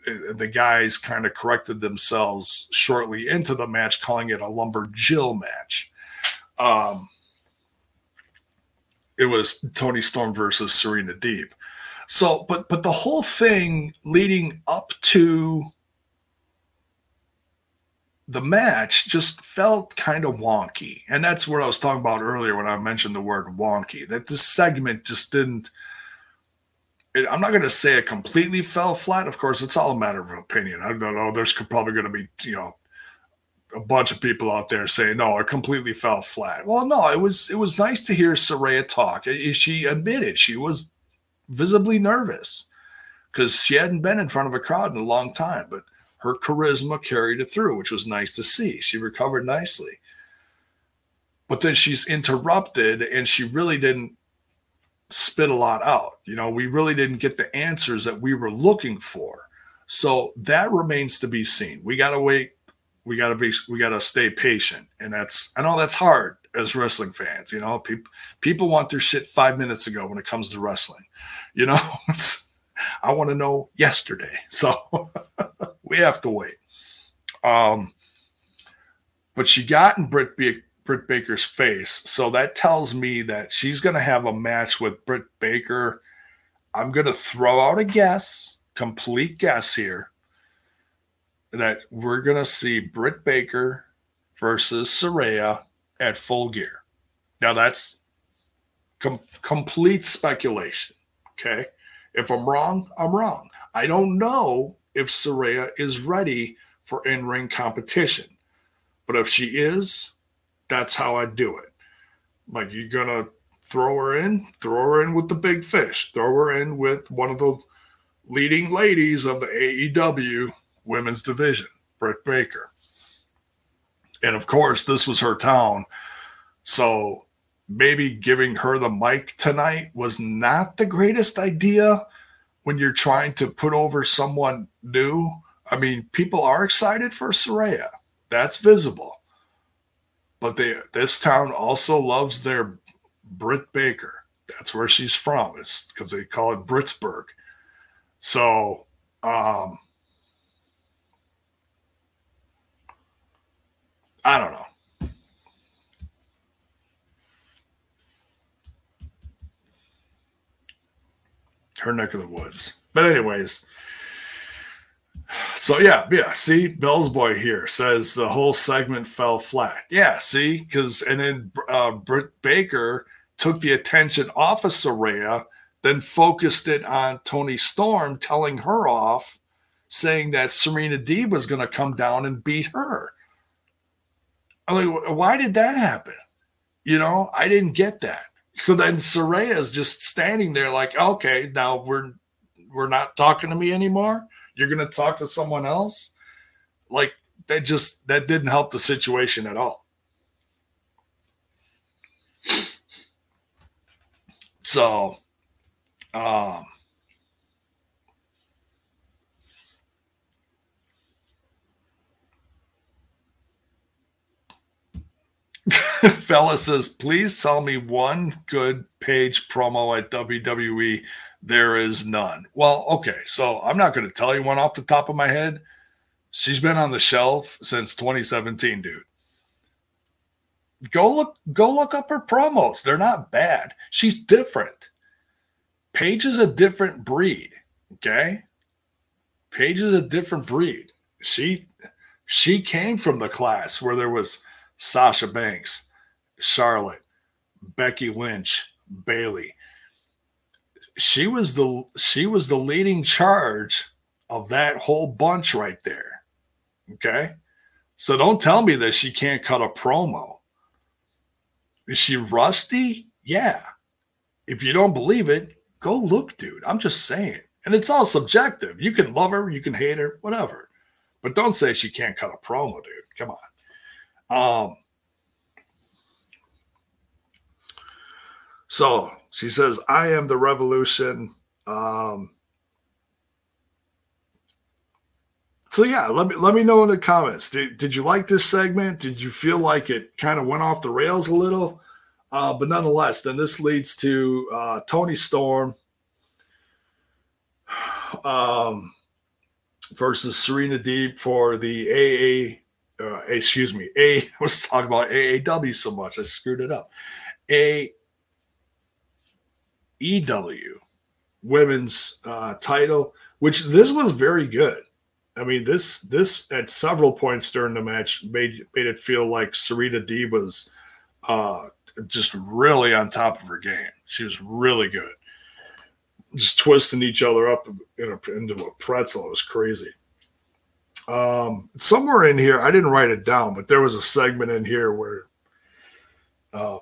eh, the guys kind of corrected themselves shortly into the match, calling it a lumberjill match. Um, it was Toni Storm versus Serena Deeb. So, but but the whole thing leading up to the match just felt kind of wonky. And that's what I was talking about earlier when I mentioned the word wonky, that this segment just didn't. It, I'm not going to say it completely fell flat. Of course, it's all a matter of opinion. I don't know. There's probably going to be, you know, a bunch of people out there saying, no, it completely fell flat. Well, no, it was it was nice to hear Saraya talk. She admitted she was visibly nervous because she hadn't been in front of a crowd in a long time. But her charisma carried it through, which was nice to see. She recovered nicely. But then she's interrupted and she really didn't spit a lot out. You know, we really didn't get the answers that we were looking for. So that remains to be seen. We got to wait. We got to be, we got to stay patient. And that's, I know that's hard as wrestling fans. You know, people, people want their shit five minutes ago when it comes to wrestling. You know, I want to know yesterday. So we have to wait. Um, but she got in Britt, Britt Baker's face. So that tells me that she's going to have a match with Britt Baker. I'm going to throw out a guess, complete guess here, that we're going to see Britt Baker versus Saraya at full gear. Now that's com- complete speculation. Okay. If I'm wrong, I'm wrong. I don't know if Saraya is ready for in ring competition. But if she is, that's how I do it. Like you're gonna throw her in, throw her in with the big fish, throw her in with one of the leading ladies of the AEW women's division, Britt Baker. And of course, this was her town. So maybe giving her the mic tonight was not the greatest idea when you're trying to put over someone new. I mean, people are excited for Saraya. That's visible. But they this town also loves their Britt Baker. That's where she's from. It's because they call it Britsburg. So um I don't know. Her neck of the woods. But anyways, so yeah, yeah. See, Bell's boy here says the whole segment fell flat. Yeah, see, because and then uh, Britt Baker took the attention off of Saraya, then focused it on Toni Storm, telling her off, saying that Serena Deeb was going to come down and beat her. I'm like, why did that happen? You know, I didn't get that. So then is just standing there like, okay, now we're we're not talking to me anymore. You're gonna talk to someone else. Like that just that didn't help the situation at all. So um Fella says, please sell me one good Paige promo at WWE. There is none. Well, okay. So I'm not going to tell you one off the top of my head. She's been on the shelf since 2017, dude. Go look, go look up her promos. They're not bad. She's different. Paige is a different breed. Okay. Paige is a different breed. She she came from the class where there was Sasha Banks, Charlotte, Becky Lynch, Bayley. She was the she was the leading charge of that whole bunch right there. Okay? So don't tell me that she can't cut a promo. Is she rusty? Yeah. If you don't believe it, go look, dude. I'm just saying. And it's all subjective. You can love her, you can hate her, whatever. But don't say she can't cut a promo, dude. Come on. Um, so she says, I am the revolution. Um, so yeah, let me let me know in the comments. Did, did you like this segment? Did you feel like it kind of went off the rails a little? Uh, but nonetheless, then this leads to uh, Toni Storm um, versus Serena Deeb for the AA. Uh, excuse me, A. I was talking about AAW so much I screwed it up. A EW women's uh, title, which this was very good. I mean, this this at several points during the match made made it feel like Serena D was uh, just really on top of her game. She was really good, just twisting each other up in a, into a pretzel. It was crazy. Um, somewhere in here, I didn't write it down, but there was a segment in here where uh,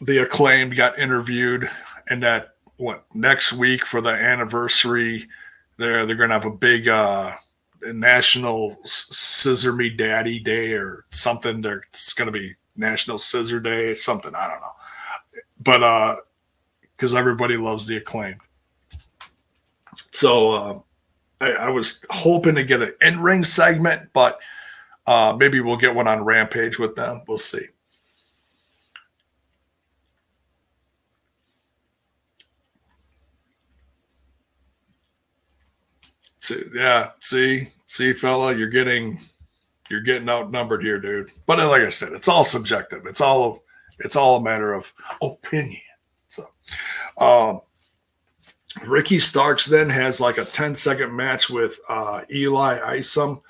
the acclaimed got interviewed, and that what next week for the anniversary, they're they're gonna have a big uh, national scissor me daddy day or something. There's gonna be National Scissor Day or something. I don't know, but uh, because everybody loves the acclaimed. So uh, I, I was hoping to get an in ring segment, but uh, maybe we'll get one on Rampage with them. We'll see. See, yeah, see, see, fella, you're getting you're getting outnumbered here, dude. But like I said, it's all subjective. It's all it's all a matter of opinion. So um Ricky Starks then has like a 10 second match with uh Eli Isom.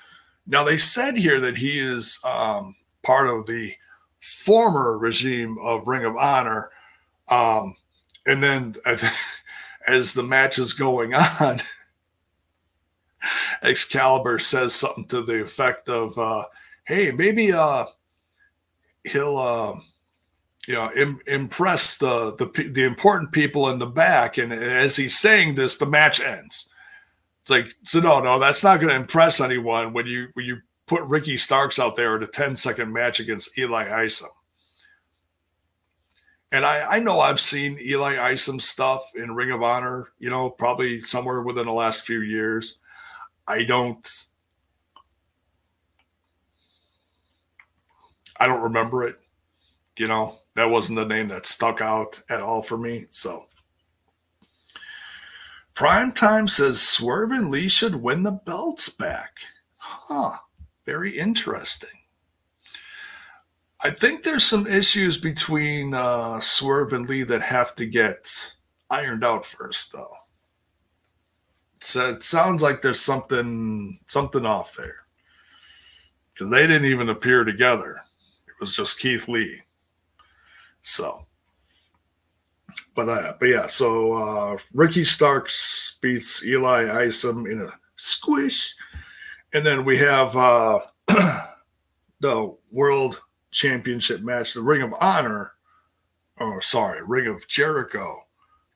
Now they said here that he is um part of the former regime of Ring of Honor. Um and then as, as the match is going on, Excalibur says something to the effect of, uh, "Hey, maybe uh, he'll uh, you know Im- impress the, the the important people in the back." And as he's saying this, the match ends. It's like, so no, no, that's not going to impress anyone when you when you put Ricky Starks out there in a 10 second match against Eli Isom. And I, I know I've seen Eli Isom stuff in Ring of Honor, you know, probably somewhere within the last few years. I don't I don't remember it. You know, that wasn't the name that stuck out at all for me. So Prime Time says Swerve and Lee should win the belts back. Huh. Very interesting. I think there's some issues between uh, Swerve and Lee that have to get ironed out first, though So it sounds like there's something something off there because they didn't even appear together. It was just Keith Lee. So, but uh, but yeah, so uh, Ricky Starks beats Eli Isom in a squish, and then we have uh, the World Championship match, the Ring of Honor. Oh, sorry, Ring of Jericho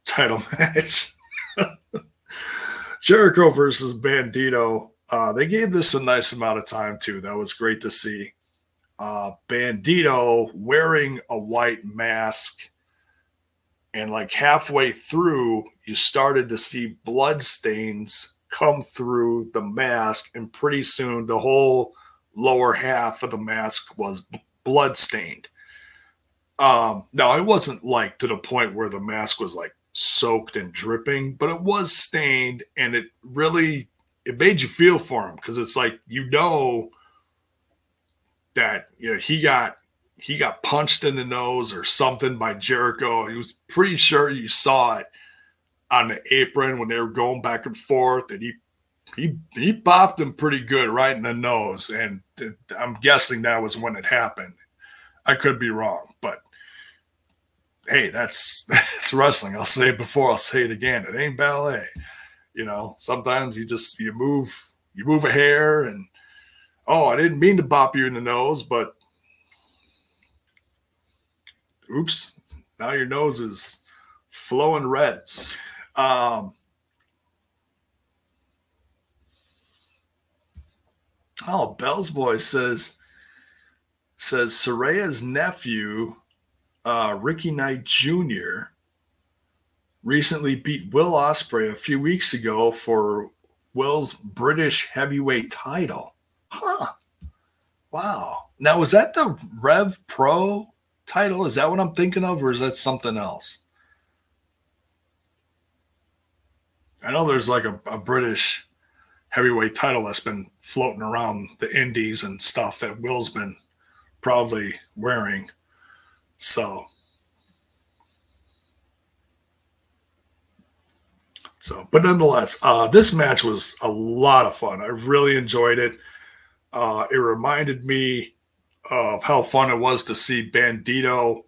title match. Jericho versus Bandito. Uh, they gave this a nice amount of time too. That was great to see. Uh, Bandito wearing a white mask, and like halfway through, you started to see blood stains come through the mask, and pretty soon the whole lower half of the mask was blood stained. Um, now it wasn't like to the point where the mask was like soaked and dripping, but it was stained and it really it made you feel for him because it's like you know that you know he got he got punched in the nose or something by Jericho. He was pretty sure you saw it on the apron when they were going back and forth, and he he he popped him pretty good right in the nose. And I'm guessing that was when it happened. I could be wrong, but hey, that's that's wrestling. I'll say it before, I'll say it again. It ain't ballet. You know, sometimes you just you move you move a hair and oh, I didn't mean to bop you in the nose, but oops, now your nose is flowing red. Um, Oh, Bell's boy says says Saraya's nephew, uh, Ricky Knight Jr., recently beat Will Ospreay a few weeks ago for Will's British heavyweight title. Huh. Wow. Now, was that the Rev Pro title? Is that what I'm thinking of, or is that something else? I know there's like a, a British heavyweight title that's been floating around the indies and stuff that Will's been probably wearing. So, so, but nonetheless, uh, this match was a lot of fun. I really enjoyed it. Uh, it reminded me of how fun it was to see Bandito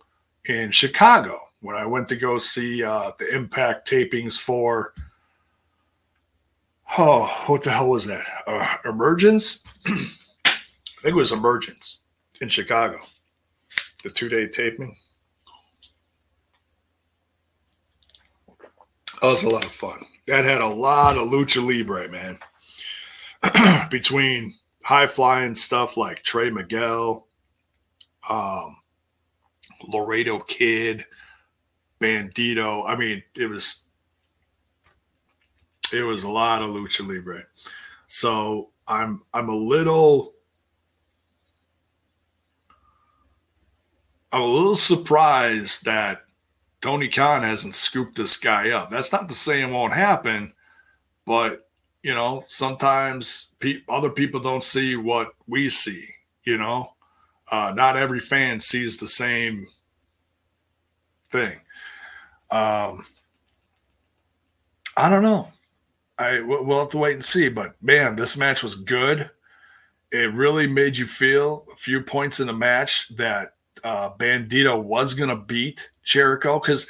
in Chicago when I went to go see uh, the Impact tapings for. Oh, what the hell was that? Uh, Emergence? I think it was Emergence in Chicago. The two day taping. That was a lot of fun. That had a lot of lucha libre, man. Between high flying stuff like Trey Miguel, um, Laredo Kid, Bandito. I mean, it was it was a lot of lucha libre. So I'm I'm a little I'm a little surprised that Tony Khan hasn't scooped this guy up. That's not to say it won't happen, but you know, sometimes pe- other people don't see what we see. You know, uh, not every fan sees the same thing. Um, I don't know. I we'll have to wait and see. But man, this match was good. It really made you feel a few points in the match that uh, Bandito was to beat Jericho because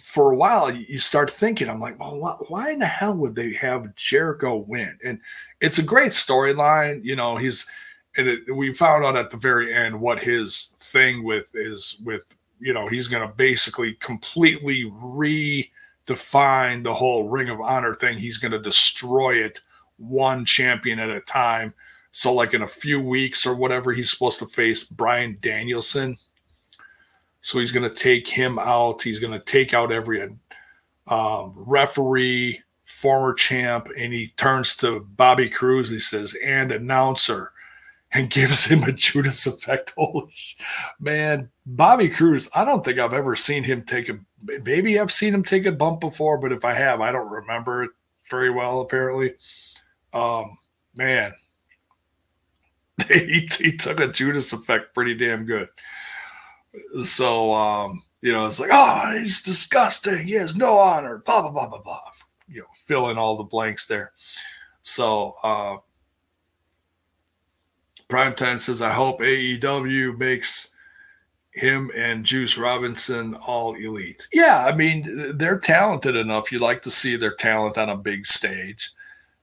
for a while you start thinking, I'm like, well, why in the hell would they have Jericho win? And it's a great storyline. You know, he's and it, we found out at the very end what his thing with is with you know he's going to basically completely redefine the whole Ring of Honor thing. He's going to destroy it one champion at a time so, like in a few weeks or whatever, he's supposed to face Bryan Danielson. So he's going to take him out. He's going to take out every um, referee, former champ, and he turns to Bobby Cruise. He says, "And announcer," and gives him a Judas effect. Holy man, Bobby Cruise, I don't think I've ever seen him take a. Maybe I've seen him take a bump before, but if I have, I don't remember it very well. Apparently, um, man, he, he took a Judas effect pretty damn good. So, um, you know, it's like, oh, he's disgusting. He has no honor. Blah, blah, blah, blah, blah. You know, fill in all the blanks there. So, uh, Primetime says, I hope AEW makes him and Juice Robinson all elite. Yeah, I mean, they're talented enough. You like to see their talent on a big stage.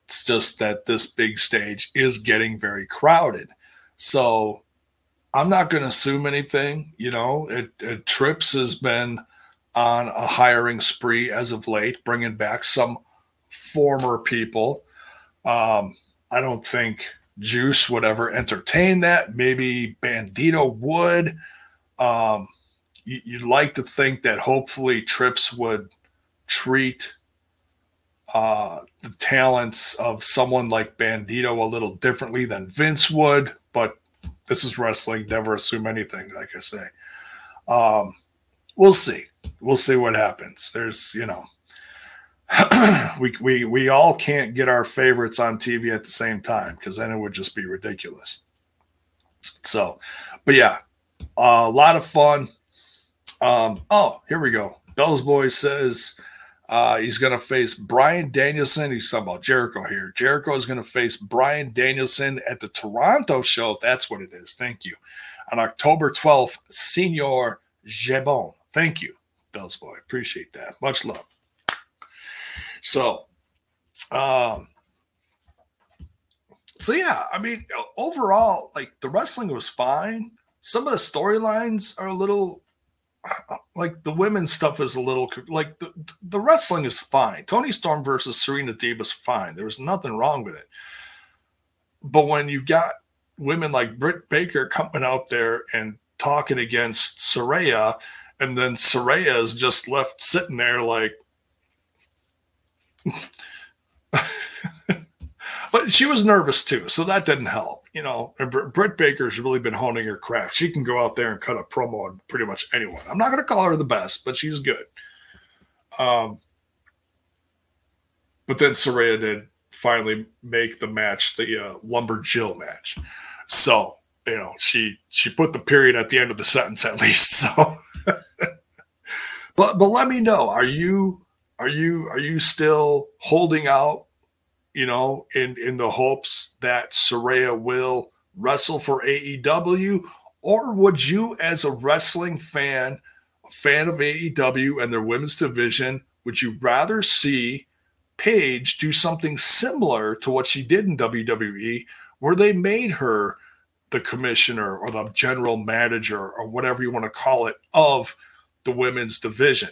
It's just that this big stage is getting very crowded. So I'm not going to assume anything. You know, it, it, Trips has been on a hiring spree as of late, bringing back some former people. Um, I don't think Juice would ever entertain that. Maybe Bandito would. Um, you, you'd like to think that hopefully Trips would treat uh, the talents of someone like Bandito a little differently than Vince would, this is wrestling. Never assume anything, like I say. Um, we'll see. We'll see what happens. There's, you know, we, we, we all can't get our favorites on TV at the same time because then it would just be ridiculous. So, but yeah, a lot of fun. Um, oh, here we go. Bell's Boy says, uh, he's going to face Bryan Danielson. He's talking about Jericho here. Jericho is going to face Bryan Danielson at the Toronto show. That's what it is. Thank you. On October 12th, Senor Jebon. Thank you, Bell's Boy. Appreciate that. Much love. So, um, so yeah, I mean, overall, like the wrestling was fine. Some of the storylines are a little like the women's stuff is a little like the, the wrestling is fine. Toni Storm versus Serena Deeb is fine. There was nothing wrong with it. but when you got women like Britt Baker coming out there and talking against Saraya, and then Saraya is just left sitting there like. But she was nervous too, so that didn't help. You know, and Britt Baker's really been honing her craft. She can go out there and cut a promo on pretty much anyone. I'm not going to call her the best, but she's good. Um, but then Saraya did finally make the match the uh, Lumber Jill match. So you know she she put the period at the end of the sentence at least. So, but but let me know. Are you are you are you still holding out? You know, in in the hopes that Saraya will wrestle for AEW, or would you, as a wrestling fan, a fan of AEW and their women's division, would you rather see Paige do something similar to what she did in WWE, where they made her the commissioner or the general manager or whatever you want to call it of the women's division.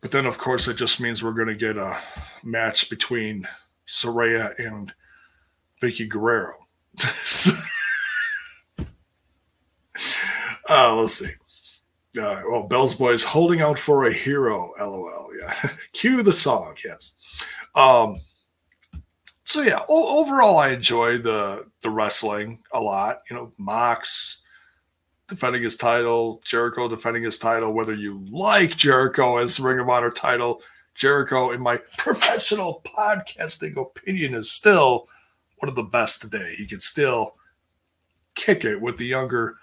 But then, of course, it just means we're going to get a match between Saraya and Vickie Guerrero. uh, let's see. Uh, well, Bell's Boys holding out for a hero. LOL. Yeah. Cue the song. Yes. Um, so yeah, o- overall, I enjoy the the wrestling a lot. You know, Mox defending his title, Jericho defending his title. Whether you like Jericho as Ring of Honor title, Jericho, in my professional podcasting opinion, is still one of the best today. He can still kick it with the younger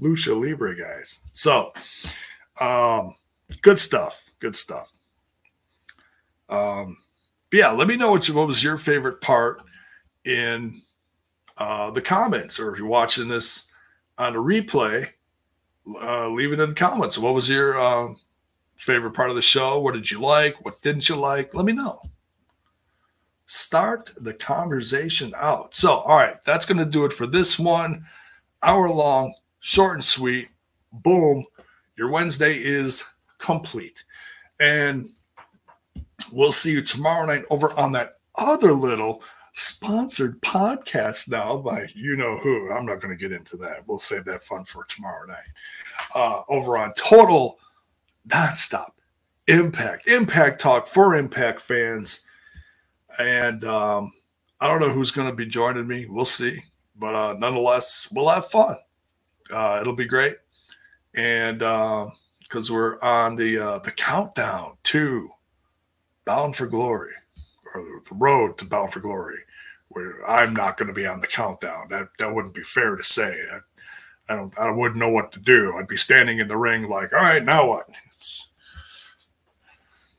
Lucha Libre guys. So, um, good stuff. Good stuff. Um, yeah, let me know what, you, what was your favorite part in uh, the comments, or if you're watching this on a replay, uh, leave it in the comments. What was your uh, favorite part of the show? What did you like? What didn't you like? Let me know. Start the conversation out. So, all right, that's going to do it for this one. Hour long, short and sweet. Boom. Your Wednesday is complete. And We'll see you tomorrow night over on that other little sponsored podcast now by you know who. I'm not going to get into that. We'll save that fun for tomorrow night. Uh, over on Total Nonstop Impact, Impact Talk for Impact fans. And um, I don't know who's going to be joining me. We'll see. But uh, nonetheless, we'll have fun. Uh, it'll be great. And because uh, we're on the uh, the countdown to Bound for Glory or the road to Bound for Glory, where I'm not going to be on the countdown. That that wouldn't be fair to say. I, I don't. I wouldn't know what to do. I'd be standing in the ring like, all right, now what? It's,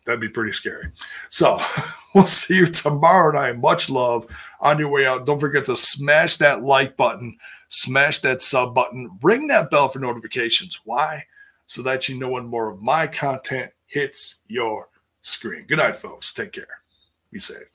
that'd be pretty scary. So we'll see you tomorrow night. Much love on your way out. Don't forget to smash that like button, smash that sub button, ring that bell for notifications. Why? So that you know when more of my content hits your screen. Good night, folks. Take care. Be safe.